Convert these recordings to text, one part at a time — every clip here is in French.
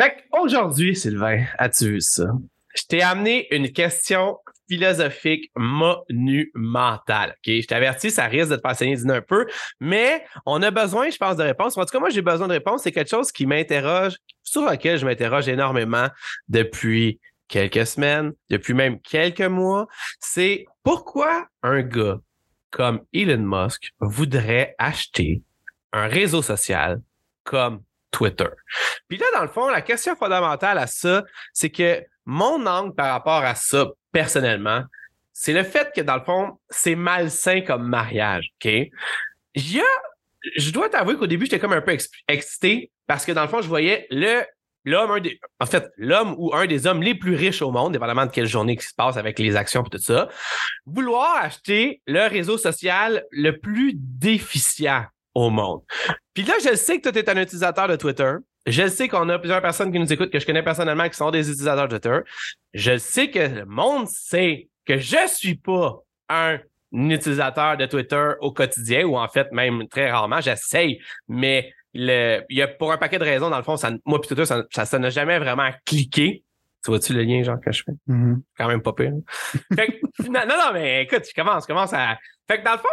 Fait aujourd'hui, Sylvain, as-tu vu ça? Je t'ai amené une question philosophique monumentale. OK? Je t'avertis, ça risque de te faire saigner un peu, mais on a besoin, je pense, de réponses. En tout cas, moi, j'ai besoin de réponses. C'est quelque chose qui m'interroge, sur lequel je m'interroge énormément depuis quelques semaines, depuis même quelques mois. C'est pourquoi un gars comme Elon Musk voudrait acheter un réseau social comme Twitter. Puis là, dans le fond, la question fondamentale à ça, c'est que mon angle par rapport à ça, personnellement, c'est le fait que, dans le fond, c'est malsain comme mariage, OK? Je dois t'avouer qu'au début, j'étais comme un peu excité parce que, dans le fond, je voyais le l'homme, en fait, l'homme ou un des hommes les plus riches au monde, dépendamment de quelle journée qui se passe avec les actions et tout ça, vouloir acheter le réseau social le plus déficient au monde. Puis là, je sais que tu es un utilisateur de Twitter. Je sais qu'on a plusieurs personnes qui nous écoutent, que je connais personnellement, qui sont des utilisateurs de Twitter. Je sais que le monde sait que je suis pas un utilisateur de Twitter au quotidien, ou en fait, même très rarement, j'essaye, mais le, il y a pour un paquet de raisons, dans le fond, ça, moi puis Twitter, ça n'a jamais vraiment cliqué. Tu vois-tu le lien, genre, que je fais? Mm-hmm. Quand même pas pire. fait non, non, mais écoute, je commence, je commence à. Fait que dans le fond,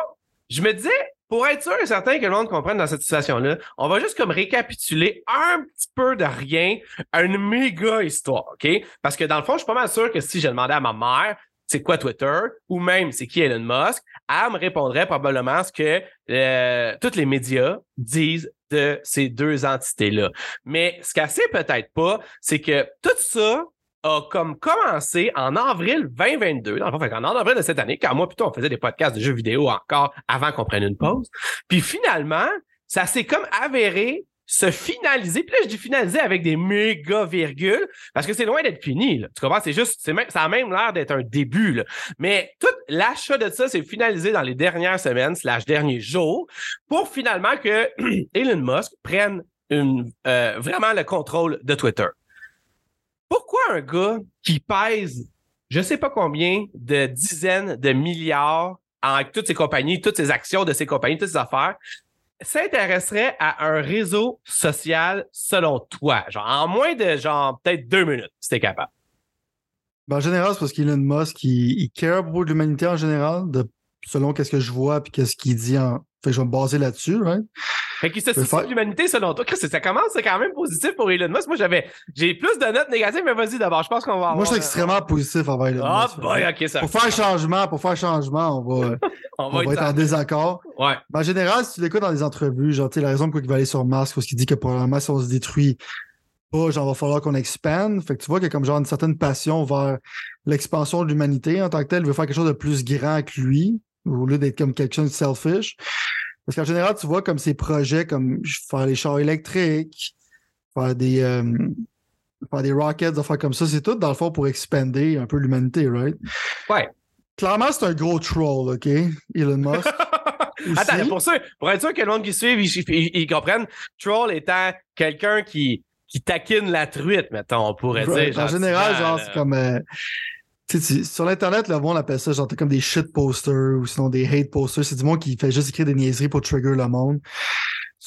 je me disais, pour être sûr et certain que le monde comprenne dans cette situation-là, on va juste comme récapituler un petit peu de rien une méga histoire, OK? Parce que dans le fond, je suis pas mal sûr que si je demandais à ma mère c'est quoi Twitter ou même c'est qui Elon Musk, elle me répondrait probablement ce que euh, tous les médias disent de ces deux entités-là. Mais ce qu'elle sait peut-être pas, c'est que tout ça a comme commencé en avril 2022, dans le fond, en avril de cette année, car moi, plutôt, on faisait des podcasts de jeux vidéo encore avant qu'on prenne une pause. Puis finalement, ça s'est comme avéré se finaliser. Puis là, je dis finaliser avec des méga virgules parce que c'est loin d'être fini. Là. Tu comprends? C'est juste, même, ça a même l'air d'être un début. Là. Mais tout l'achat de ça, c'est finalisé dans les dernières semaines, slash derniers jours, pour finalement que Elon Musk prenne une, euh, vraiment le contrôle de Twitter pourquoi un gars qui pèse je sais pas combien de dizaines de milliards avec toutes ses compagnies, toutes ses actions de ses compagnies, toutes ses affaires, s'intéresserait à un réseau social selon toi? Genre, en moins de, genre, peut-être deux minutes, si t'es capable. Ben, en général, c'est parce qu'Elon Musk, il, il care beaucoup de l'humanité en général, selon qu'est-ce que je vois puis qu'est-ce qu'il dit en, fait que je vais me baser là-dessus, right? Fait qu'il se de l'humanité selon toi. Ça commence, c'est quand même positif pour Elon Musk. Moi, j'avais, j'ai plus de notes négatives, mais vas-y d'abord. Je pense qu'on va avoir. Moi, je suis extrêmement positif envers Elon ah, Musk. Boy, ok, ça. Pour faire changement, pour faire changement, on va, on, va, être en désaccord. Ouais. en général, si tu l'écoutes dans les entrevues, genre, tu la raison pour il va aller sur Mars, parce qu'il dit que probablement, si on se détruit, pas, genre, va falloir qu'on expande. Fait que tu vois qu'il y a comme genre une certaine passion vers l'expansion de l'humanité en tant que tel. Il veut faire quelque chose de plus grand que lui, au lieu d'être comme quelque chose de selfish. Parce qu'en général, tu vois comme ces projets comme faire les chars électriques, faire des euh, faire des rockets, des affaires comme ça, c'est tout dans le fond pour expander un peu l'humanité, right? Ouais. Clairement, c'est un gros troll, OK? Elon Musk. Attends, pour, ça, pour être sûr que le monde qui suit, ils, comprennent, troll étant quelqu'un qui, qui taquine la truite, mettons, on pourrait dire. En général, genre, c'est comme. Euh, sur l'Internet, le monde appelle ça genre comme des shit posters ou sinon des hate posters. C'est du monde qui fait juste écrire des niaiseries pour trigger le monde.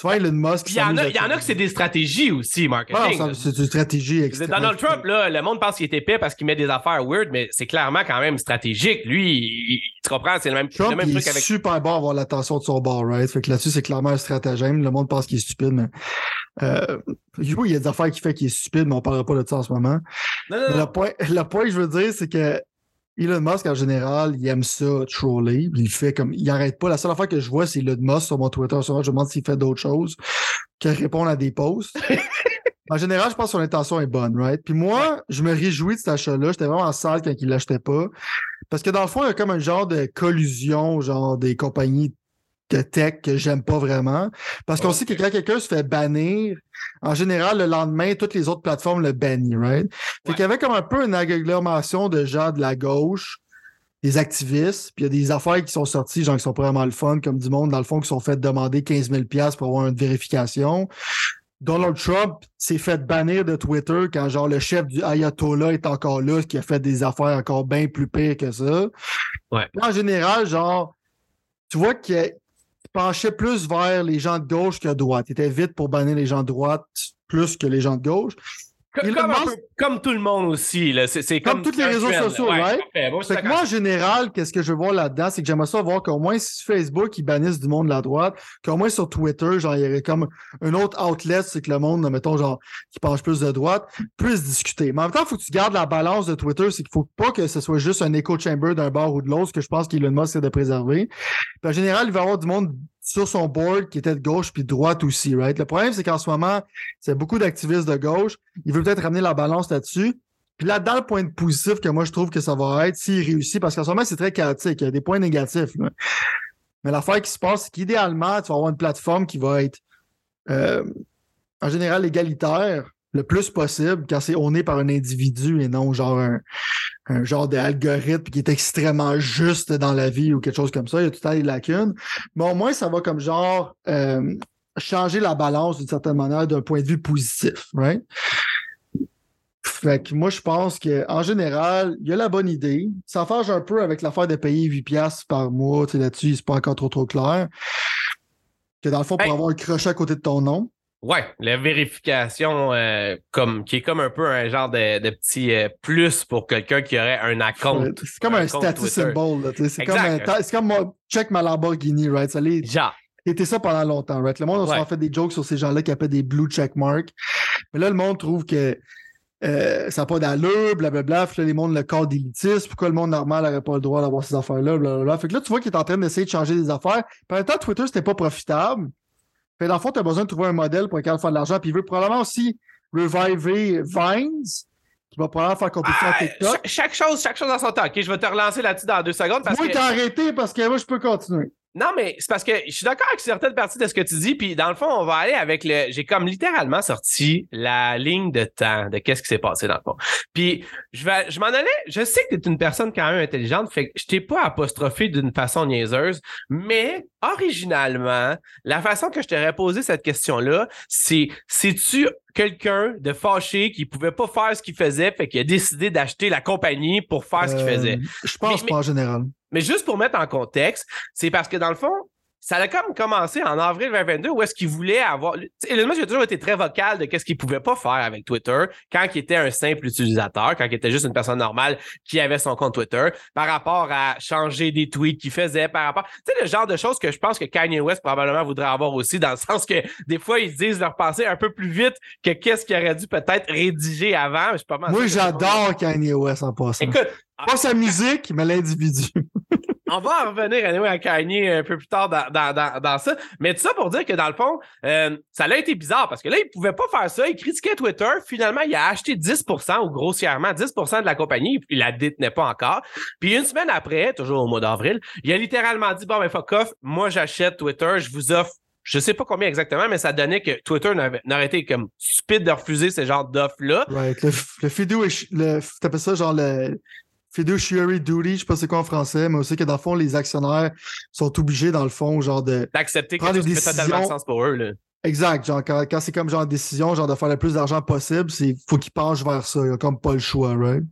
Elon Musk. Il y, en a, il y en a que c'est des stratégies aussi, marketing. Ah, c'est une stratégie extrêmement. Donald Trump, là, le monde pense qu'il est épais parce qu'il met des affaires weird, mais c'est clairement quand même stratégique. Lui, il, tu comprends, c'est le même, Trump, le même truc il est super bon à avoir l'attention de son bord, right? Fait que là-dessus, c'est clairement un stratagème. Le monde pense qu'il est stupide, mais. Euh, oui, il y a des affaires qui fait qu'il est stupide, mais on parlera pas de ça en ce moment. Non, non, non. Le, point, le point que je veux dire, c'est que Elon Musk, en général, il aime ça, troller. Il fait comme, il arrête pas. La seule affaire que je vois, c'est Elon Musk sur mon Twitter. Souvent, je me demande s'il fait d'autres choses que répondre à des posts. en général, je pense que son intention est bonne, right? Puis moi, je me réjouis de cet achat-là. J'étais vraiment en salle quand il l'achetait pas. Parce que dans le fond, il y a comme un genre de collusion, genre des compagnies de tech que j'aime pas vraiment. Parce qu'on sait que quand quelqu'un se fait bannir, en général, le lendemain, toutes les autres plateformes le bannissent, right? Fait qu'il y avait comme un peu une agglomération de gens de la gauche, des activistes, puis il y a des affaires qui sont sorties, genre qui sont vraiment le fun, comme du monde, dans le fond, qui sont fait demander 15 000 pour avoir une vérification. Donald Trump s'est fait bannir de Twitter quand genre le chef du Ayatollah est encore là, qui a fait des affaires encore bien plus pires que ça. Ouais. En général, genre, tu vois qu'il penchait plus vers les gens de gauche que de droite. Il était vite pour bannir les gens de droite plus que les gens de gauche. Comme, tout le monde aussi. C'est comme, tous les réseaux sociaux, right? moi, en général, qu'est-ce que je veux voir là-dedans, c'est que j'aimerais ça voir qu'au moins si Facebook, ils bannissent du monde de la droite, qu'au moins sur Twitter, genre, il y aurait comme un autre outlet, c'est que le monde, mettons, genre, qui penche plus de droite, puisse discuter. Mais en même temps, il faut que tu gardes la balance de Twitter, c'est qu'il faut pas que ce soit juste un echo chamber d'un bord ou de l'autre, ce que je pense qu'Elon Musk c'est de préserver. en général, il va y avoir du monde sur son board qui était de gauche puis de droite aussi, right? Le problème, c'est qu'en ce moment, c'est beaucoup d'activistes de gauche. Il veut peut-être ramener la balance là-dessus. Puis là-dedans, le point positif que moi, je trouve que ça va être s'il réussit, parce qu'en ce moment, c'est très chaotique. Il y a des points négatifs. Mais l'affaire qui se passe, c'est qu'idéalement, tu vas avoir une plateforme qui va être euh, en général égalitaire, le plus possible quand c'est on est par un individu et non genre un, un genre d'algorithme qui est extrêmement juste dans la vie ou quelque chose comme ça. Il y a tout à des lacunes. Mais au moins, ça va comme genre euh, changer la balance d'une certaine manière d'un point de vue positif, right? Fait que moi, je pense qu'en général, il y a la bonne idée. Ça fâche un peu avec l'affaire de payer 8$ par mois. Là-dessus, c'est pas encore trop trop clair. Que dans le fond, pour avoir un crochet à côté de ton nom. Ouais, la vérification euh, comme qui est comme un peu un genre de, de petit euh, plus pour quelqu'un qui aurait un account. c'est comme un, status symbol. C'est comme, c'est comme moi, check ma Lamborghini, right? Ça genre. C'était ça pendant longtemps, right? Le monde a fait des jokes sur ces gens-là qui appellent des blue check marks. Mais là, le monde trouve que euh, ça n'a pas d'allure, blablabla. Puis là, les mondes le corps d'élitiste. Pourquoi le monde normal n'aurait pas le droit d'avoir ces affaires-là, blablabla. Fait que là, tu vois qu'il est en train d'essayer de changer des affaires. En même temps, Twitter, c'était pas profitable. Fait dans le fond, tu as besoin de trouver un modèle pour lequel faire de l'argent. Puis il veut probablement aussi reviver Vines, qui va probablement faire compétition à ah, TikTok. Chaque, chose, chaque chose dans son temps. OK, je vais te relancer là-dessus dans deux secondes. Parce moi, que... arrêté parce que moi, je peux continuer. Non, mais c'est parce que je suis d'accord avec certaines parties de ce que tu dis. Puis dans le fond, on va aller avec le. J'ai comme littéralement sorti la ligne de temps de qu'est-ce qui s'est passé dans le fond. Puis je vais, je m'en allais. Je sais que tu es une personne quand même intelligente, fait que je t'ai pas apostrophé d'une façon niaiseuse, mais originalement, la façon que je t'aurais posé cette question-là, c'est sais-tu quelqu'un de fâché qui pouvait pas faire ce qu'il faisait, fait qu'il a décidé d'acheter la compagnie pour faire ce qu'il faisait? Euh, je pense pas en général. Mais juste pour mettre en contexte, c'est parce que dans le fond, ça a comme commencé en avril 2022 où est-ce qu'il voulait avoir. Elon Musk a toujours été très vocal de qu'est-ce qu'il pouvait pas faire avec Twitter quand il était un simple utilisateur, quand il était juste une personne normale qui avait son compte Twitter, par rapport à changer des tweets qu'il faisait, par rapport. Tu sais, le genre de choses que je pense que Kanye West probablement voudrait avoir aussi, dans le sens que des fois, ils disent leur pensée un peu plus vite que qu'est-ce qu'il aurait dû peut-être rédiger avant. Moi, j'adore Kanye West en passant. Écoute, pas sa musique, mais l'individu. on va en revenir anyway, à Kanye un peu plus tard dans, dans, dans, ça. Mais tout ça pour dire que dans le fond, euh, ça a été bizarre parce que là, il pouvait pas faire ça. Il critiquait Twitter. Finalement, il a acheté 10% ou grossièrement 10% de la compagnie. Il la détenait pas encore. Puis une semaine après, toujours au mois d'avril, il a littéralement dit Bon, ben fuck off, moi j'achète Twitter, je vous offre je sais pas combien exactement, mais ça donnait que Twitter n'aurait été comme stupide de refuser ce genre d'offres-là. Right. Le, le vidéo, le, t'appelles ça genre le fiduciary duty, je sais pas c'est quoi en français, mais aussi que dans le fond, les actionnaires sont obligés, dans le fond, genre de. D'accepter que des fait totalement sens pour eux, là. Exact. Genre, quand, c'est comme genre décision, genre de faire le plus d'argent possible, c'est faut qu'ils penchent vers ça. Il a comme pas le choix, right?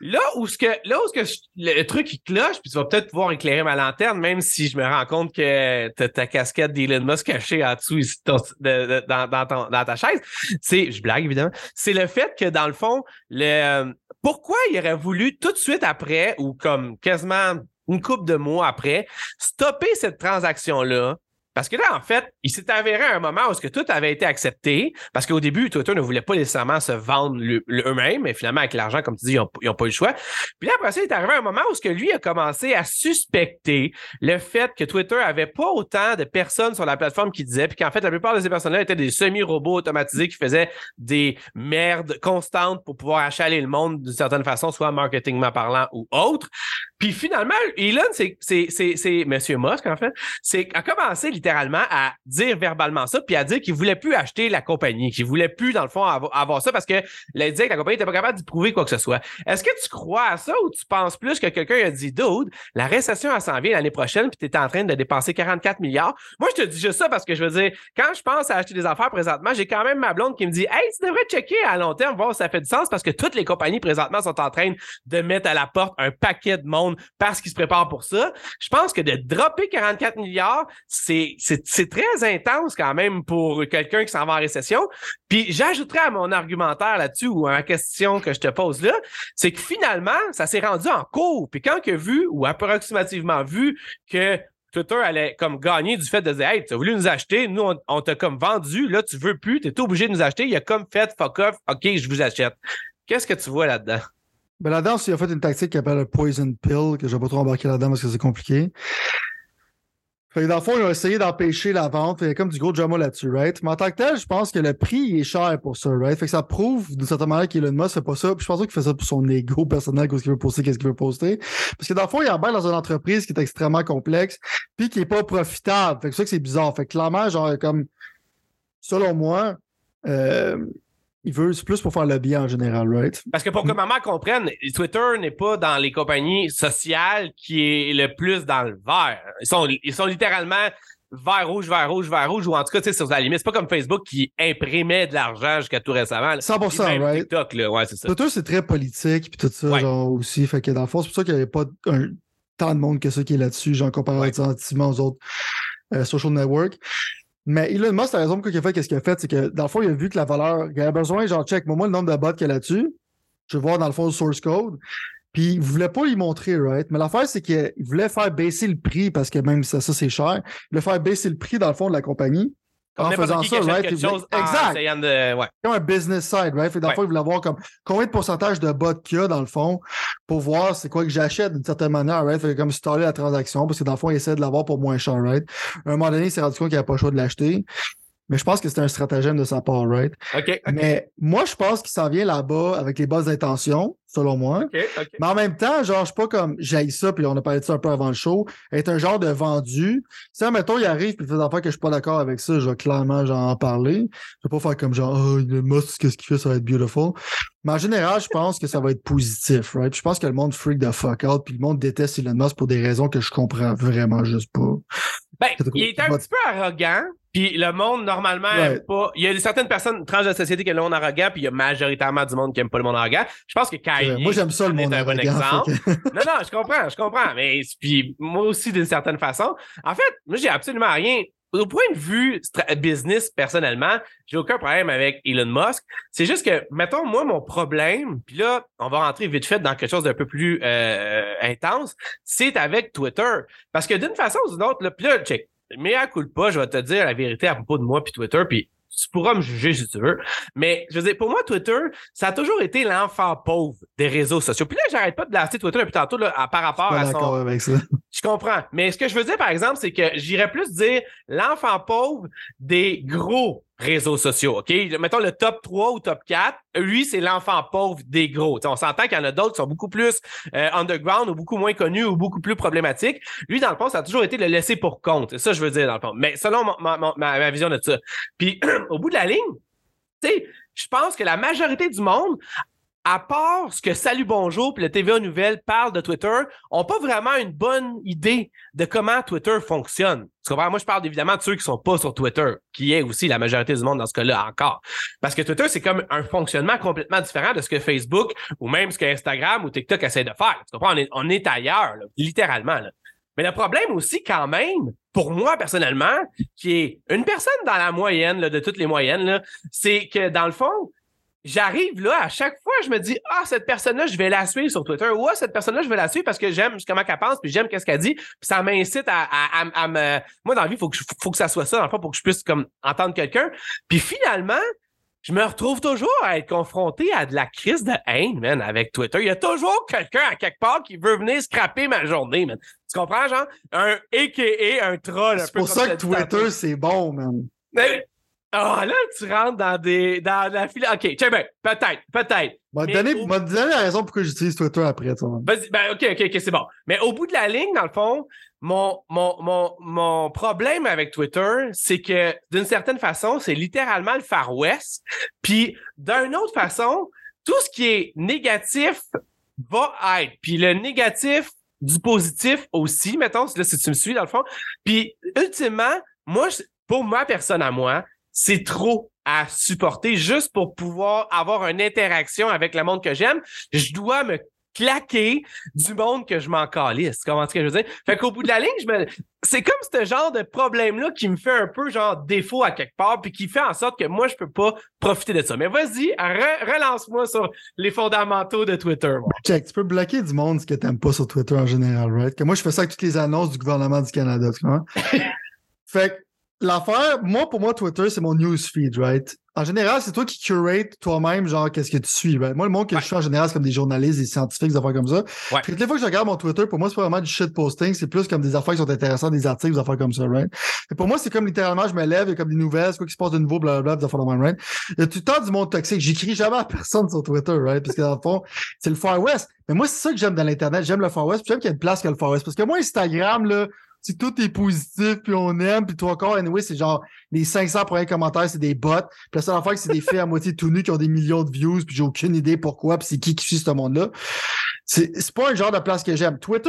Là où ce que là où ce que le truc il cloche, puis tu vas peut-être pouvoir éclairer ma lanterne, même si je me rends compte que t'as ta casquette d'Elon Musk cachée en dessous ici, dans, dans, ta chaise. C'est, je blague évidemment, c'est le fait que dans le fond, le pourquoi il aurait voulu tout de suite après, ou comme quasiment une couple de mois après, stopper cette transaction-là parce que là, en fait, il s'est avéré un moment où ce que tout avait été accepté, parce qu'au début, Twitter ne voulait pas nécessairement se vendre eux-mêmes, mais finalement, avec l'argent, comme tu dis, ils n'ont pas eu le choix. Puis là, après ça, il est arrivé un moment où ce que lui a commencé à suspecter le fait que Twitter avait pas autant de personnes sur la plateforme qui disaient, puis qu'en fait, la plupart de ces personnes-là étaient des semi-robots automatisés qui faisaient des merdes constantes pour pouvoir achaler le monde d'une certaine façon, soit marketingment parlant ou autre. Puis finalement, Elon, c'est Monsieur Musk, en fait, c'est, a commencé littéralement à dire verbalement ça, puis à dire qu'il voulait plus acheter la compagnie, qu'il voulait plus, dans le fond, avoir, ça parce que il disait que la compagnie n'était pas capable d'y prouver quoi que ce soit. Est-ce que tu crois à ça ou tu penses plus que quelqu'un a dit, dude, la récession, elle s'en l'année prochaine, puis tu es en train de dépenser 44 milliards? Moi, je te dis juste ça parce que je veux dire, quand je pense à acheter des affaires présentement, j'ai quand même ma blonde qui me dit, hey, tu devrais checker à long terme, voir si ça fait du sens parce que toutes les compagnies présentement sont en train de mettre à la porte un paquet de monde parce qu'ils se préparent pour ça. Je pense que de dropper 44 milliards, c'est c'est, très intense quand même pour quelqu'un qui s'en va en récession. Puis j'ajouterais à mon argumentaire là-dessus ou à ma question que je te pose là, c'est que finalement, ça s'est rendu en cours. Puis quand que vu ou approximativement vu que Twitter allait comme gagner du fait de dire Hey, tu as voulu nous acheter, nous, on, t'a comme vendu, là, tu veux plus, tu es obligé de nous acheter. Il a comme fait fuck off, OK, je vous achète. Qu'est-ce que tu vois là-dedans? Ben là-dedans, il a fait une tactique qui s'appelle le Poison Pill, que je vais pas trop embarquer là-dedans parce que c'est compliqué. Fait que dans le fond, ils ont essayé d'empêcher la vente. Il y a comme du gros drama là-dessus, right? Mais en tant que tel, je pense que le prix est cher pour ça, right? Fait que ça prouve d'une certaine manière qu'Elon Musk fait pas ça. Puis je pense qu'il fait ça pour son ego personnel, qu'est-ce qu'il veut poster, qu'est-ce qu'il veut poster. Parce que dans le fond, il embarque dans une entreprise qui est extrêmement complexe, puis qui est pas profitable. Fait que c'est ça que c'est bizarre. Fait que clairement, genre, comme, selon moi, euh, il veut, c'est plus pour faire le bien en général, right? Parce que pour que maman comprenne, Twitter n'est pas dans les compagnies sociales qui est le plus dans le vert. Ils sont, ils sont littéralement vert rouge, vert rouge, vert rouge, ou en tout cas, tu sais, sur la limite. C'est pas comme Facebook qui imprimait de l'argent jusqu'à tout récemment. 100%, right? TikTok, là. Ouais, c'est ça. Twitter, c'est très politique, puis tout ça, genre, aussi. Fait que dans le fond, c'est pour ça qu'il n'y avait pas un, tant de monde que ça qui est là-dessus, genre, comparativement aux autres euh, social networks. Mais Elon Musk, la raison pour qu'il a fait qu'est-ce qu'il a fait, c'est que dans le fond, il a vu que la valeur, il a besoin, genre, check, moi, le nombre de bots qu'il y a là-dessus, je vais voir dans le fond le source code. Puis il voulait pas y montrer, right? Mais l'affaire, c'est qu'il voulait faire baisser le prix parce que même ça, ça c'est cher. Il voulait faire baisser le prix dans le fond de la compagnie. Comme en faisant ça, right? exact. De... Ouais. Comme un business side, right? Fait dans le fond, il voulait voir comme combien de pourcentage de bots qu'il y a dans le fond pour voir c'est quoi que j'achète d'une certaine manière, right? Fait comme staller la transaction parce que dans le fond, il essaie de l'avoir pour moins cher, right? À un moment donné, il s'est rendu compte qu'il n'avait pas le choix de l'acheter. Mais je pense que c'est un stratagème de sa part, right? OK. Mais moi, je pense qu'il s'en vient là-bas avec les bonnes intentions, selon moi. OK, OK. Mais en même temps, genre, je suis pas comme j'aille ça, puis on a parlé de ça un peu avant le show, être un genre de vendu. Si, mettons, il arrive, puis il fait des que je suis pas d'accord avec ça, je vais clairement genre, en parler. Je vais pas faire comme genre, oh, le must, qu'est-ce qu'il fait, ça va être beautiful. Mais en général, je pense que ça va être positif, right? je pense que le monde freak the fuck out, puis le monde déteste Elon Musk pour des raisons que je comprends vraiment juste pas. Ben, il est un petit peu arrogant, puis le monde, normalement, pas. Il y a certaines personnes trans de la société qui aiment le monde arrogant, puis il y a majoritairement du monde qui aime pas le monde arrogant. Je pense que Kanye. Moi, j'aime ça le monde est un bon exemple. non, non, je comprends, je comprends. Mais puis moi aussi, d'une certaine façon. En fait, moi, j'ai absolument rien. Au point de vue business, personnellement, j'ai aucun problème avec Elon Musk. C'est juste que, mettons, moi, mon problème, puis là, on va rentrer vite fait dans quelque chose d'un peu plus euh, intense, c'est avec Twitter. Parce que d'une façon ou d'une autre, là, puis là, check, mais à coup pas, je vais te dire la vérité à propos de moi puis Twitter, puis tu pourras me juger si tu veux. Mais je veux dire, pour moi, Twitter, ça a toujours été l'enfant pauvre des réseaux sociaux. Puis là, j'arrête pas de blaster Twitter depuis tantôt là, par rapport à son. Avec ça. Je comprends. Mais ce que je veux dire, par exemple, c'est que j'irais plus dire l'enfant pauvre des gros réseaux sociaux. OK? Mettons le top 3 ou top 4. Lui, c'est l'enfant pauvre des gros. on s'entend qu'il y en a d'autres qui sont beaucoup plus euh, underground ou beaucoup moins connus ou beaucoup plus problématiques. Lui, dans le fond, ça a toujours été le laisser pour compte. C'est ça je veux dire, dans le fond. Mais selon ma, ma, vision de ça. Puis, au bout de la ligne, tu sais, je pense que la majorité du monde à part ce que Salut Bonjour puis le TVA Nouvelle parle de Twitter, ont pas vraiment une bonne idée de comment Twitter fonctionne. Moi, je parle évidemment de ceux qui sont pas sur Twitter, qui est aussi la majorité du monde dans ce cas-là encore. Parce que Twitter, c'est comme un fonctionnement complètement différent de ce que Facebook ou même ce que Instagram ou TikTok essaie de faire. Tu on est ailleurs, littéralement. Mais le problème aussi, quand même, pour moi personnellement, qui est une personne dans la moyenne de toutes les moyennes, c'est que dans le fond, j'arrive là, à chaque fois, je me dis, ah, cette personne-là, je vais la suivre sur Twitter. Ou ah, cette personne-là, je vais la suivre parce que j'aime comment elle pense, puis j'aime qu'est-ce qu'elle dit. Puis ça m'incite à, à, me. Moi, dans la vie, il faut que, faut que ça soit ça, dans le fond, pour que je puisse comme entendre quelqu'un. Puis finalement, je me retrouve toujours à être confronté à de la crise de haine, man, avec Twitter. Il y a toujours quelqu'un à quelque part qui veut venir scraper ma journée, man. Tu comprends, genre? Un AKA, un troll. C'est pour ça que Twitter, c'est bon, man. Ah, oh, là, tu rentres dans des dans la file. OK, tiens ben, peut-être, peut-être. M'a donné, au... donné la raison pourquoi j'utilise Twitter après, toi. Vas-y, ben, OK, OK, OK, c'est bon. Mais au bout de la ligne, dans le fond, mon, mon, mon, mon problème avec Twitter, c'est que d'une certaine façon, c'est littéralement le Far West. Puis d'une autre façon, tout ce qui est négatif va être. Puis le négatif du positif aussi, mettons, là, si tu me suis dans le fond. Puis ultimement, moi, pour ma personne à moi, c'est trop à supporter juste pour pouvoir avoir une interaction avec le monde que j'aime. Je dois me claquer du monde que je m'en calisse. Comment est-ce que je veux dire? Fait qu'au bout de la ligne, je me... c'est comme ce genre de problème-là qui me fait un peu genre défaut à quelque part, puis qui fait en sorte que moi, je peux pas profiter de ça. Mais vas-y, relance-moi sur les fondamentaux de Twitter. Check, tu peux bloquer du monde ce que t'aimes pas sur Twitter en général, right? Que moi, je fais ça avec toutes les annonces du gouvernement du Canada, tu vois? fait que l'affaire, moi, pour moi, Twitter, c'est mon newsfeed, right? En général, c'est toi qui curate toi-même, genre, qu'est-ce que tu suis. Right? Moi, le monde que je suis en général, c'est comme des journalistes, des scientifiques, des affaires comme ça. Ouais. Toutes les fois que je regarde mon Twitter, pour moi, c'est pas vraiment du shit posting, c'est plus comme des affaires qui sont intéressantes, des articles, des affaires comme ça, right? Et pour moi, c'est comme littéralement, je me lève, il y a comme des nouvelles, c'est quoi qui se passe de nouveau, blablabla, des affaires de même, right? Il y a tout le temps du monde toxique. J'écris jamais à personne sur Twitter, right? Parce que dans le fond, c'est le Far West. Mais moi, c'est ça que j'aime dans l'Internet. J'aime le Far West, puis j'aime qu'il y ait une place que le Far West. Parce que moi, Instagram, là, si tout est positif, puis on aime, puis toi encore, anyway, c'est genre les 500 premiers commentaires, c'est des bots. Puis la seule affaire, c'est des filles à moitié tout nus qui ont des millions de views, puis j'ai aucune idée pourquoi, puis c'est qui qui suit ce monde-là. C'est pas un genre de place que j'aime. Twitter,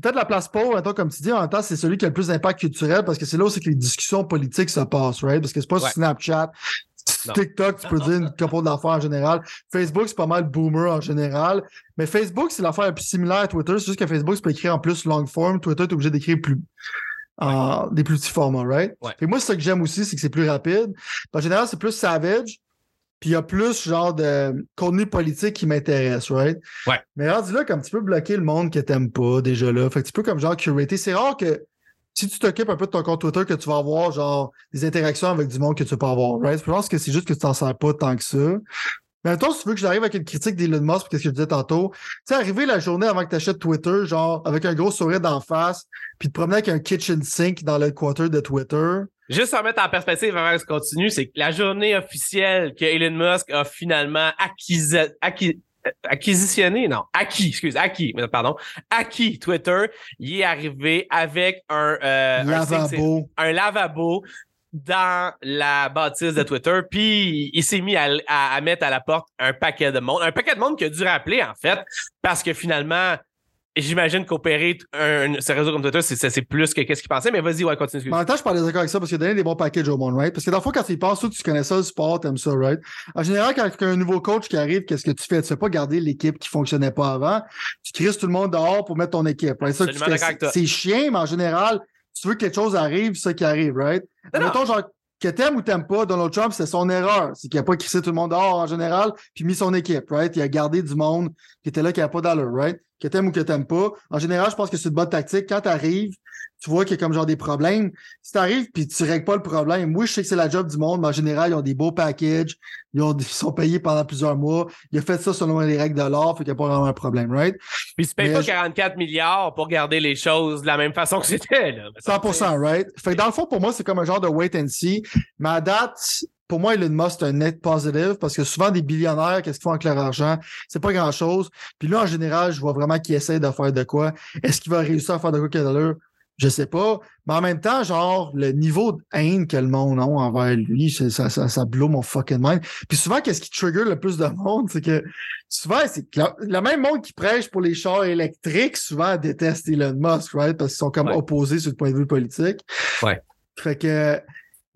peut-être la place pauvre, mettons, comme tu dis, en même temps, c'est celui qui a le plus d'impact culturel parce que c'est là où c'est que les discussions politiques se passent, right? Parce que c'est pas Ouais. sur Snapchat. Non. TikTok, tu peux dire une couple d'affaires en général. Facebook, c'est pas mal boomer en général. Mais Facebook, c'est l'affaire la plus similaire à Twitter. C'est juste que Facebook, tu peux écrire en plus long form. Twitter, tu es obligé d'écrire plus en des plus petits formats, right? Ouais. Et moi, c'est ça que j'aime aussi, c'est que c'est plus rapide. En général, c'est plus savage. Puis il y a plus genre de contenu politique qui m'intéresse, right? Ouais. Mais rendu là, comme tu peux bloquer le monde que t'aimes pas déjà là. Fait que tu peux comme genre curater. C'est rare que si tu t'occupes un peu de ton compte Twitter, que tu vas avoir genre des interactions avec du monde que tu peux avoir, right? Je pense que c'est juste que tu t'en sers pas tant que ça. Mais attends, si tu veux que j'arrive avec une critique d'Elon Musk, qu'est-ce que je disais tantôt, tu sais, arriver la journée avant que tu achètes Twitter, genre, avec un gros sourire d'en face, puis te promener avec un kitchen sink dans le quarter de Twitter. Juste en mettre en perspective avant que je continue, c'est que la journée officielle que Elon Musk a finalement acquis, acquis, acquisitionné, non, acquis, excuse, acquis, mais pardon, acquis Twitter, il est arrivé avec un, euh, un lavabo. un lavabo dans la bâtisse de Twitter, puis il s'est mis à, à- à mettre à la porte un paquet de monde, un paquet de monde qui a dû rappeler en fait, parce que finalement, j'imagine qu'opérer un, ce réseau comme Twitter, c'est- plus que qu'est-ce qu'il pensait, mais vas-y, ouais, continue. Mais en même temps, je parle d'accord avec ça parce qu'il a donné des bons packages au monde, right? Parce que dans le fond, quand tu y penses, toi, tu connais ça, le sport, t'aimes ça, right? En général, quand il y a un nouveau coach qui arrive, qu'est-ce que tu fais? Tu fais pas garder l'équipe qui fonctionnait pas avant. Tu crises tout le monde dehors pour mettre ton équipe, right? C'est chiant, mais en général, tu veux que quelque chose arrive, c'est ça qui arrive, right? Non, non. Mettons, genre, que t'aimes ou t'aimes pas, Donald Trump, c'est son erreur. C'est qu'il a pas crissé tout le monde dehors en général, puis mis son équipe, right? Il a gardé du monde qui était là, qui n'avait pas d'allure, right? Que t'aimes ou que t'aimes pas. En général, je pense que c'est une bonne tactique. Quand t'arrives, tu vois qu'il y a comme genre des problèmes. Si t'arrives puis tu règles pas le problème, moi, je sais que c'est la job du monde, mais en général, ils ont des beaux packages. Ils, ont, ils sont payés pendant plusieurs mois. Il a fait ça selon les règles de l'art, fait qu'il n'y a pas vraiment un problème, right? Puis tu payes Mais pas je- 44 milliards pour garder les choses de la même façon que c'était. là. 100%, right? Fait que dans le fond, pour moi, c'est comme un genre de wait and see. À date, pour moi, Elon Musk, c'est un net positive parce que souvent, des billionnaires, qu'est-ce qu'ils font avec leur argent? C'est pas grand-chose. Puis là, en général, je vois vraiment qu'il essaie de faire de quoi. Est-ce qu'il va réussir à faire de quoi qu'il a? Je sais pas. Mais en même temps, genre, le niveau de haine que le monde a envers lui, ça, ça, ça blow mon fucking mind. Puis souvent, qu'est-ce qui trigger le plus de monde? C'est que souvent, c'est le, le même monde qui prêche pour les chars électriques, souvent déteste Elon Musk, right? Parce qu'ils sont comme Ouais. opposés sur le point de vue politique. Ouais. Fait que,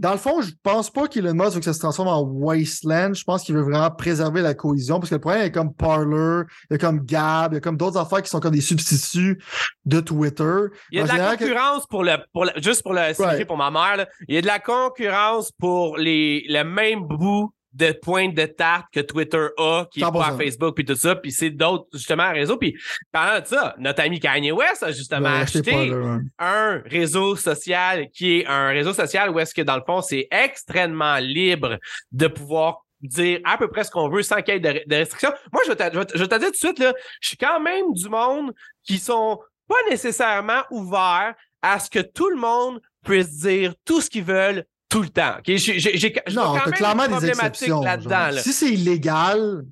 dans le fond, je pense pas qu'Elon Musk veut que ça se transforme en wasteland. Je pense qu'il veut vraiment préserver la cohésion parce que le problème, il y a comme Parler, il y a comme Gab, il y a comme d'autres affaires qui sont comme des substituts de Twitter. Il y a En de la que- concurrence pour le, pour le- juste pour le Ouais. pour ma mère, là. il y a de la concurrence pour les, le même bout de pointe de tarte que Twitter a, qui est pas 100%. à Facebook puis tout ça, puis c'est d'autres justement réseaux. Puis parlant de ça, notre ami Kanye West a justement Ben, acheté ouais. un réseau social qui est un réseau social où est-ce que dans le fond c'est extrêmement libre de pouvoir dire à peu près ce qu'on veut sans qu'il y ait de, de restrictions. Moi, je vais, te, je, vais te- je vais te dire tout de suite, là, je suis quand même du monde qui sont pas nécessairement ouverts à ce que tout le monde puisse dire tout ce qu'ils veulent tout le temps. J'ai, j'ai, j'ai, Non, quand même clairement une des exceptions. là-dedans. là. Si c'est illégal,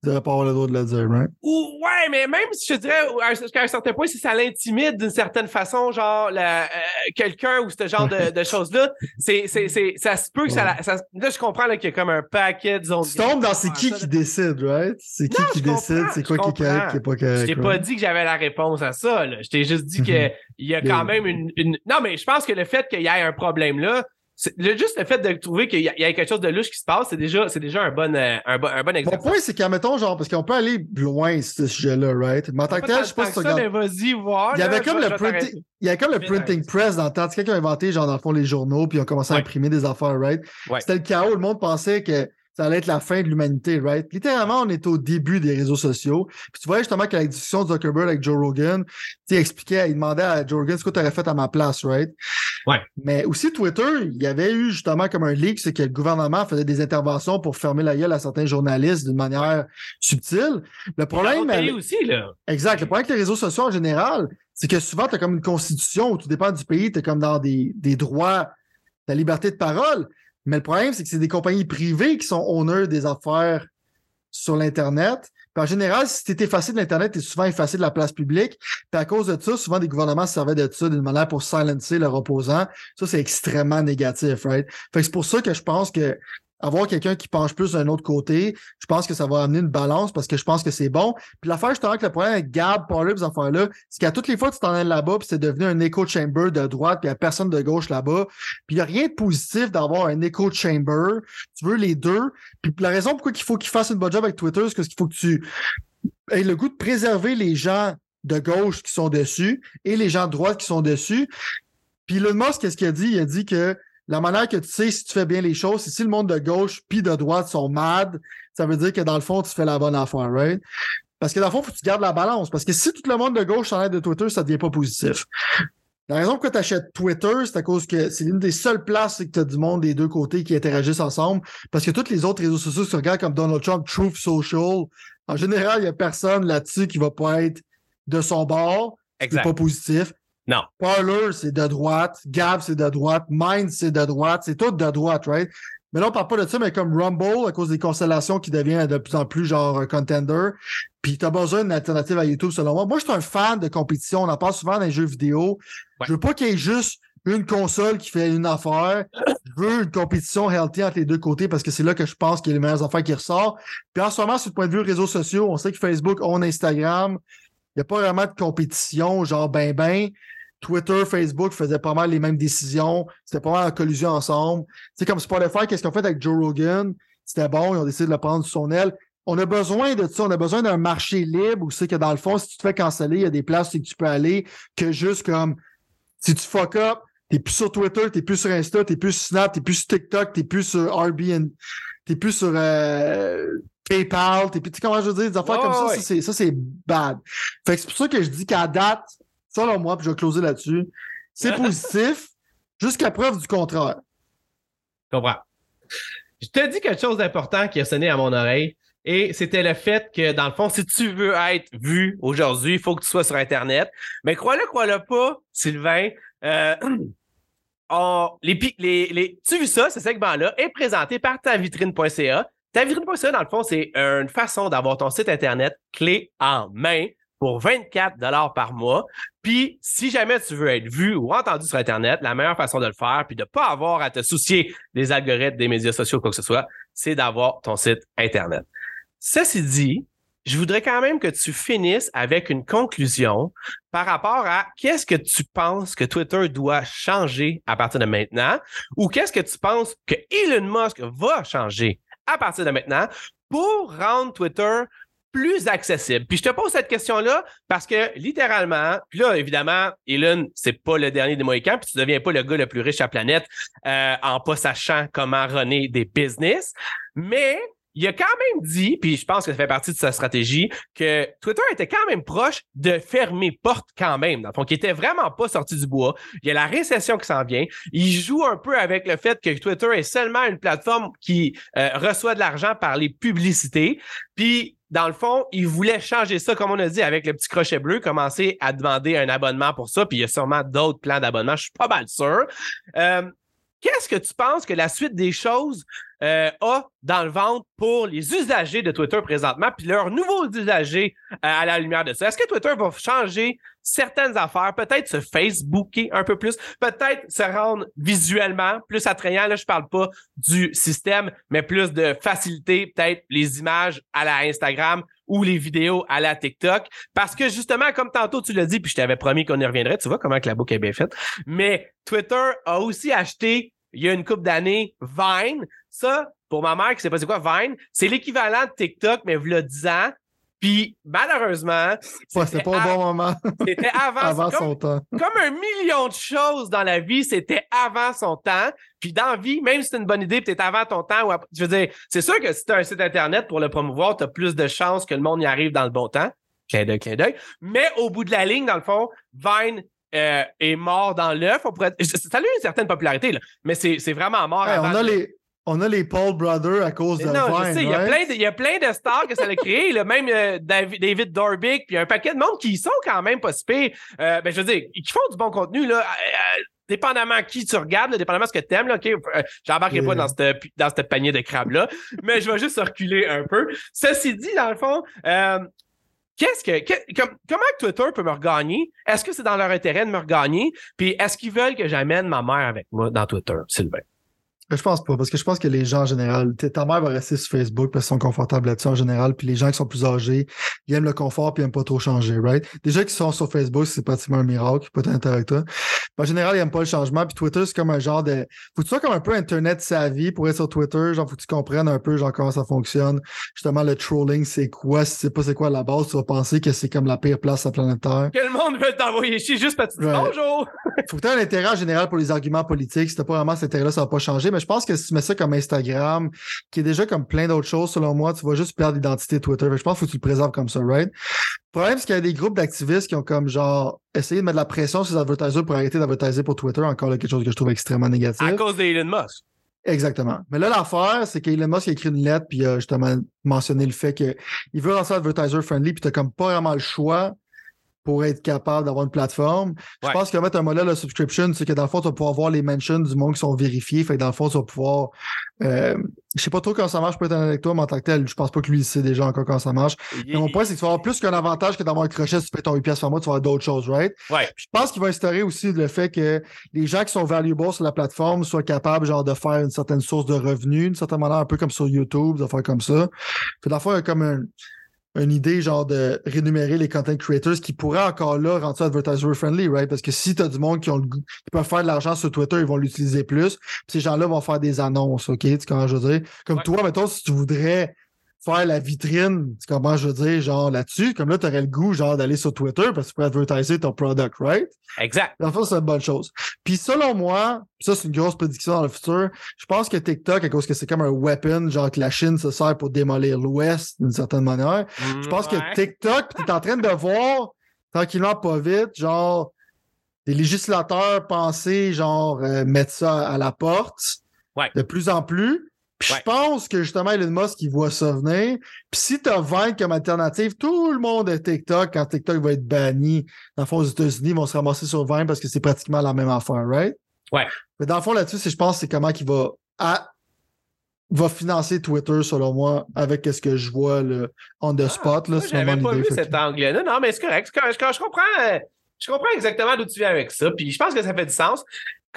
tu devrais pas avoir le droit de le dire, right? Ou, ouais, mais même si je dirais, jusqu'à un certain point, si ça l'intimide d'une certaine façon, genre, la- euh, quelqu'un ou ce genre de, de choses-là, c'est, c'est, c'est, ça se peut que ça, la- ça- Là, je comprends là, qu'il y a comme un paquet de zones. Tu tombes dans c'est qui qui décide, right? C'est qui Non, qui décide, c'est quoi qui est correct, qui est pas Je t'ai pas dit que j'avais la réponse à ça, là. Je t'ai juste dit Mhm. il y a quand même une, une- Non, mais je pense que le fait qu'il y ait un problème là, juste le fait de trouver qu'il y, a quelque chose de louche qui se passe, c'est déjà, c'est déjà un bon, euh, un, bon, un bon exemple. Mon point, c'est qu'admettons, genre, parce qu'on peut aller loin, ce sujet-là, right? Mais en tant que tel, je sais pas si vas-y, voir. Il y avait comme le printing, il y avait comme le printing press dans le temps. C'est quelqu'un qui a inventé, genre, dans le fond, les journaux, puis ils ont commencé à imprimer des affaires, right? C'était le chaos. Le monde pensait que ça allait être la fin de l'humanité, right? Littéralement, on est au début des réseaux sociaux. Puis tu vois justement qu'à la discussion de Zuckerberg avec Joe Rogan, il expliquait, il demandait à Joe Rogan ce que tu aurais fait à ma place, right? Ouais. Mais aussi Twitter, il y avait eu justement comme un leak, c'est que le gouvernement faisait des interventions pour fermer la gueule à certains journalistes d'une manière subtile. Le problème. Elle... aussi, là. Exact. Le problème avec les réseaux sociaux en général, c'est que souvent, tu as comme une constitution où tout dépend du pays, tu es comme dans des, des droits, la liberté de parole. Mais le problème, c'est que c'est des compagnies privées qui sont honneurs des affaires sur l'Internet. en général, si tu es effacé de l'Internet, tu es souvent effacé de la place publique. Puis à cause de ça, souvent des gouvernements servaient de ça d'une manière pour silencer leurs opposants. Ça, c'est extrêmement négatif, right? C'est pour ça que je pense que avoir quelqu'un qui penche plus d'un autre côté, je pense que ça va amener une balance parce que je pense que c'est bon. Puis l'affaire, justement, que le problème avec Gab, Parler, ces affaires-là, c'est qu'à toutes les fois tu t'en là-bas, puis c'est devenu un echo chamber de droite, puis il n'y a personne de gauche là-bas. Puis il n'y a rien de positif d'avoir un echo chamber. Tu veux les deux. Puis la raison pourquoi il faut qu'il fasse une bonne job avec Twitter, c'est qu'il faut que tu aies le goût de préserver les gens de gauche qui sont dessus et les gens de droite qui sont dessus. Puis Elon Musk, qu'est-ce qu'il a dit? Il a dit que la manière que tu sais si tu fais bien les choses, c'est si le monde de gauche puis de droite sont mad, ça veut dire que dans le fond, tu fais la bonne affaire, right? Parce que dans le fond, il faut que tu gardes la balance. Parce que si tout le monde de gauche s'enlève de Twitter, ça devient pas positif. La raison pour laquelle tu achètes Twitter, c'est à cause que c'est l'une des seules places que tu as du monde des deux côtés qui interagissent ensemble. Parce que tous les autres réseaux sociaux, si tu regardes comme Donald Trump, Truth Social, en général, il n'y a personne là-dessus qui va pas être de son bord. C'est pas positif. Non. Parler, c'est de droite. Gab, c'est de droite. Mind, c'est de droite. C'est tout de droite, right? Mais là, on parle pas de ça, mais comme Rumble, à cause des constellations qui devient de plus en plus genre contender. Puis t'as besoin d'une alternative à YouTube, selon moi. Moi, je suis un fan de compétition. On en parle souvent dans les jeux vidéo. Je veux pas qu'il y ait juste une console qui fait une affaire. Je veux une compétition healthy entre les deux côtés parce que c'est là que je pense qu'il y a les meilleures affaires qui ressortent. Puis en ce moment, sur le point de vue réseaux sociaux, on sait que Facebook, on Instagram. Il n'y a pas vraiment de compétition, genre ben ben. Twitter, Facebook faisaient pas mal les mêmes décisions. C'était pas mal en collusion ensemble. C'est comme Spotify, qu'est-ce qu'on fait avec Joe Rogan? C'était bon, ils ont décidé de le prendre sous son aile. On a besoin de ça. On a besoin d'un marché libre où c'est que dans le fond, si tu te fais canceller, il y a des places où tu peux aller que juste comme si tu fuck up, t'es plus sur Twitter, t'es plus sur Insta, t'es plus sur Snap, t'es plus sur TikTok, t'es plus sur Airbnb, t'es plus sur euh, PayPal, t'es plus, comment je veux dire, des affaires comme ça, ça c'est bad. Fait que c'est pour ça que je dis qu'à date, selon moi, puis je vais closer là-dessus, c'est positif jusqu'à preuve du contraire. Je comprends. Je te dis quelque chose d'important qui a sonné à mon oreille. Et c'était le fait que, dans le fond, si tu veux être vu aujourd'hui, il faut que tu sois sur Internet. Mais crois-le, crois-le pas, Sylvain. Euh, les, les, tu as vu ça, ce segment-là est présenté par tavitrine.ca. Tavitrine.ca, dans le fond, c'est une façon d'avoir ton site Internet clé en main pour 24 dollars par mois. Puis, si jamais tu veux être vu ou entendu sur Internet, la meilleure façon de le faire, puis de ne pas avoir à te soucier des algorithmes des médias sociaux, quoi que ce soit, c'est d'avoir ton site Internet. Ceci dit, je voudrais quand même que tu finisses avec une conclusion par rapport à qu'est-ce que tu penses que Twitter doit changer à partir de maintenant ou qu'est-ce que tu penses que Elon Musk va changer à partir de maintenant pour rendre Twitter plus accessible. Puis je te pose cette question-là parce que littéralement, puis là, évidemment, Elon, c'est pas le dernier des Mohicans, puis tu deviens pas le gars le plus riche à la planète euh, en pas sachant comment runner des business. Mais il a quand même dit, puis je pense que ça fait partie de sa stratégie, que Twitter était quand même proche de fermer porte quand même. Donc, il était vraiment pas sorti du bois. Il y a la récession qui s'en vient. Il joue un peu avec le fait que Twitter est seulement une plateforme qui euh, reçoit de l'argent par les publicités. Puis, dans le fond, il voulait changer ça, comme on a dit, avec le petit crochet bleu, commencer à demander un abonnement pour ça. Puis, il y a sûrement d'autres plans d'abonnement, je suis pas mal sûr. Euh, Qu'est-ce que tu penses que la suite des choses euh, a dans le ventre pour les usagers de Twitter présentement, puis leurs nouveaux usagers euh, à la lumière de ça? Est-ce que Twitter va changer certaines affaires, peut-être se Facebooker un peu plus, peut-être se rendre visuellement plus attrayant? Là, je parle pas du système, mais plus de faciliter peut-être les images à la Instagram ou les vidéos à la TikTok. Parce que justement, comme tantôt tu l'as dit, puis je t'avais promis qu'on y reviendrait, tu vois comment que la boucle est bien faite. Mais Twitter a aussi acheté il y a une couple d'années, Vine. Ça, pour ma mère qui sait pas c'est quoi Vine, c'est l'équivalent de TikTok, mais y a 10 ans. Puis, malheureusement. Ouais, c'était pas un bon moment. C'était avant, avant comme, son temps. Comme un million de choses dans la vie, c'était avant son temps. Puis, dans la vie, même si c'est une bonne idée, peut-être avant ton temps. Ou après, je veux dire, c'est sûr que si tu as un site Internet pour le promouvoir, tu as plus de chances que le monde y arrive dans le bon temps. Clin d'œil, clin d'œil. Mais au bout de la ligne, dans le fond, Vine euh, est mort dans l'œuf. Pourrait... Ça a eu une certaine popularité, là, mais c'est vraiment mort. Ouais, avant on, a de- les, on a les Paul Brothers à cause Mais de non, Vine. je sais, il y, a right? plein de, il y a plein de stars que ça a créé, là, même euh, David, David Dorbick, puis un paquet de monde qui sont quand même pas si pires. Euh, ben, je veux dire, qui font du bon contenu, là, dépendamment qui tu regardes, là, dépendamment ce que tu aimes, là, OK, euh, j'embarquerai pas dans ce dans cette panier de crabes-là, mais je vais juste reculer un peu. Ceci dit, dans le fond, euh, Qu'est-ce que, que- comme- comment Twitter peut me regagner? Est-ce que c'est dans leur intérêt de me regagner? Puis est-ce qu'ils veulent que j'amène ma mère avec moi dans Twitter, Sylvain? Je pense pas, parce que je pense que les gens en général, ta mère va rester sur Facebook parce qu'ils sont confortables là-dessus en général, puis les gens qui sont plus âgés, ils aiment le confort puis ils aiment pas trop changer, right? Déjà qui sont sur Facebook, c'est pratiquement un miracle, pas être avec toi. Mais en général, ils aiment pas le changement, puis Twitter, c'est comme un genre de. Faut que tu sois comme un peu Internet savvy pour être sur Twitter, genre faut que tu comprennes un peu genre comment ça fonctionne. Justement, le trolling, c'est quoi? Si tu sais pas c'est quoi à la base, tu vas penser que c'est comme la pire place sur la planète Terre. Que le monde veut t'envoyer chier juste parce que tu dis bonjour! faut que tu aies un intérêt en général pour les arguments politiques. Si t'as pas vraiment cet intérêt-là, ça va pas changer. Mais je pense que si tu mets ça comme Instagram, qui est déjà comme plein d'autres choses, selon moi, tu vas juste perdre l'identité Twitter. Fait que je pense qu'il faut que tu le préserves comme ça, right? Le problème, c'est qu'il y a des groupes d'activistes qui ont comme genre essayé de mettre de la pression sur les advertisers pour arrêter d'advertiser pour Twitter. Encore là, quelque chose que je trouve extrêmement négatif. À cause d'Elon Musk. Exactement. Mais là, l'affaire, c'est qu'Elon Musk a écrit une lettre puis a justement mentionné le fait qu'il veut lancer advertiser friendly puis t'as comme pas vraiment le choix pour être capable d'avoir une plateforme. Je pense que mettre un modèle de subscription, c'est que dans le fond, tu vas pouvoir voir les mentions du monde qui sont vérifiés. Fait que dans le fond, tu vas pouvoir. Euh, je sais pas trop comment ça marche, peut-être avec toi, mais en tant que tel, je pense pas que lui il sait déjà encore comment ça marche. Il- Mais mon point, c'est que tu vas avoir plus qu'un avantage que d'avoir un crochet, si tu fais ton 8 pièces par mois, tu vas avoir d'autres choses, right? Ouais. Puis je pense qu'il va instaurer aussi le fait que les gens qui sont valuable sur la plateforme soient capables, genre, de faire une certaine source de revenus, d'une certaine manière, un peu comme sur YouTube, de faire comme ça. Puis d'en faire il y a comme un- une idée, genre, de rémunérer les content creators qui pourraient encore là rendre ça advertiser friendly, right? Parce que si tu as du monde qui, ont le qui peuvent faire de l'argent sur Twitter, ils vont l'utiliser plus. Puis ces gens-là vont faire des annonces, OK? Tu comment je veux dire? Comme Ouais. toi, mettons, si tu voudrais faire la vitrine, comprends, je veux dire, genre là-dessus, comme là, tu aurais le goût, genre, d'aller sur Twitter parce que tu pourrais advertiser ton product, right? Exact. Fond, c'est une bonne chose. Puis selon moi, ça, c'est une grosse prédiction dans le futur, je pense que TikTok, à cause que c'est comme un weapon, genre que la Chine se sert pour démolir l'Ouest d'une certaine manière, je pense que. TikTok, tu es en train de voir, tranquillement, pas vite, genre, des législateurs penser, genre, euh, mettre ça à la porte Ouais. de plus en plus. Puis Ouais. je pense que justement, Elon Musk, il voit ça venir. Puis si tu as Vine comme alternative, tout le monde est TikTok quand TikTok va être banni. Dans le fond, aux États-Unis, ils vont se ramasser sur Vine parce que c'est pratiquement la même affaire, right? Ouais. Mais dans le fond, là-dessus, je pense, c'est comment qu'il va, à- va financer Twitter, selon moi, avec ce que je vois là, on the spot. Là, Moi, c'est J'avais pas vu cet angle-là. Non, mais c'est correct. Je, je comprends, je comprends exactement d'où tu viens avec ça. Puis je pense que ça fait du sens.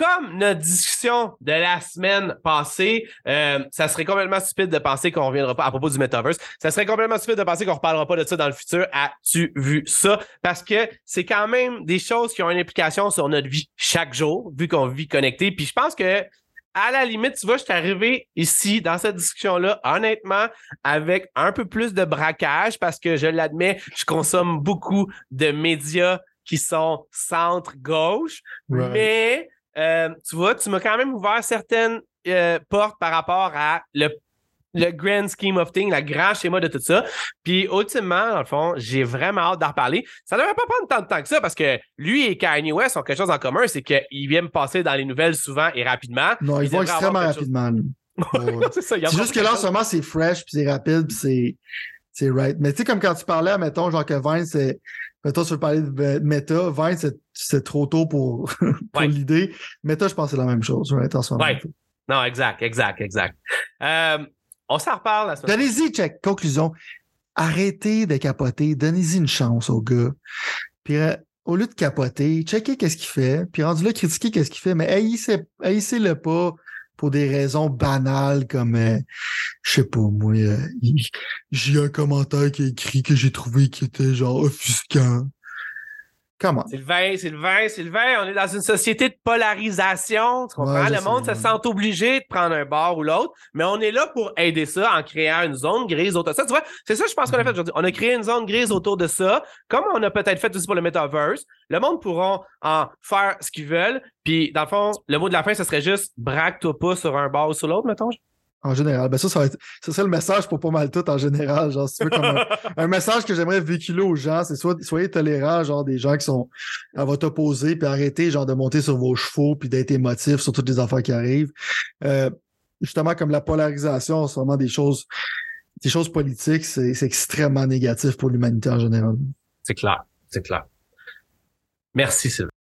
Comme notre discussion de la semaine passée, euh, ça serait complètement stupide de penser qu'on reviendra pas à propos du metaverse. Ça serait complètement stupide de penser qu'on reparlera pas de ça dans le futur. As-tu vu ça? Parce que c'est quand même des choses qui ont une implication sur notre vie chaque jour, vu qu'on vit connecté. Puis je pense que à la limite, tu vois, je suis arrivé ici dans cette discussion-là, honnêtement, avec un peu plus de braquage parce que je l'admets, je consomme beaucoup de médias qui sont centre-gauche, Right. mais euh, tu vois, tu m'as quand même ouvert certaines euh, portes par rapport à le, le grand scheme of things, le grand schéma de tout ça. Puis, ultimement, dans le fond, j'ai vraiment hâte d'en reparler. Ça ne devrait pas prendre tant de temps que ça parce que lui et Kanye West ont quelque chose en commun, c'est qu'ils viennent passer dans les nouvelles souvent et rapidement. Non, ils Ils vont extrêmement chose- rapidement. lui. Ouais, ouais. c'est juste que là, en ce moment, c'est fresh, puis c'est rapide, puis c'est, c'est right. Mais tu sais, comme quand tu parlais, mettons, genre que Vine, c'est. Mettons, tu veux parler de Meta, Vine, c'est, c'est trop tôt pour, pour Ouais. l'idée. Meta, je pense que c'est la même chose, right, en ce moment. Ouais. Non, exact, exact, exact. Euh, on s'en reparle la semaine Donnez-y, check. Conclusion. Arrêtez de capoter. Donnez-y une chance au gars. Puis, euh, au lieu de capoter, checkez qu'est-ce qu'il fait. Puis, rendu là, critiquez qu'est-ce qu'il fait. Mais haïssez- haïssez-le pas pour des raisons banales comme, euh, je sais pas, moi, euh, j'ai un commentaire qui a écrit que j'ai trouvé qui était genre offusquant. Comment? Sylvain, Sylvain, Sylvain, on est dans une société de polarisation. Tu comprends? Ouais, le monde se sent obligé de prendre un bord ou l'autre, mais on est là pour aider ça en créant une zone grise autour de ça. Tu vois, c'est ça, je pense qu'on a fait aujourd'hui. On a créé une zone grise autour de ça, comme on a peut-être fait aussi pour le metaverse. Le monde pourra en faire ce qu'ils veulent. Puis, dans le fond, le mot de la fin, ce serait juste braque-toi pas sur un bord ou sur l'autre, mettons. En général. Ben ça, ça va être. Ça serait le message pour pas mal tout en général. Genre, si tu veux, comme un, un message que j'aimerais véhiculer aux gens, c'est soit soyez tolérants, genre des gens qui sont à votre opposé, puis arrêtez genre de monter sur vos chevaux, puis d'être émotifs sur toutes les affaires qui arrivent. Euh, justement, comme la polarisation, c'est vraiment des choses, des choses politiques, c'est c'est extrêmement négatif pour l'humanité en général. C'est clair, c'est clair. Merci, Sylvain.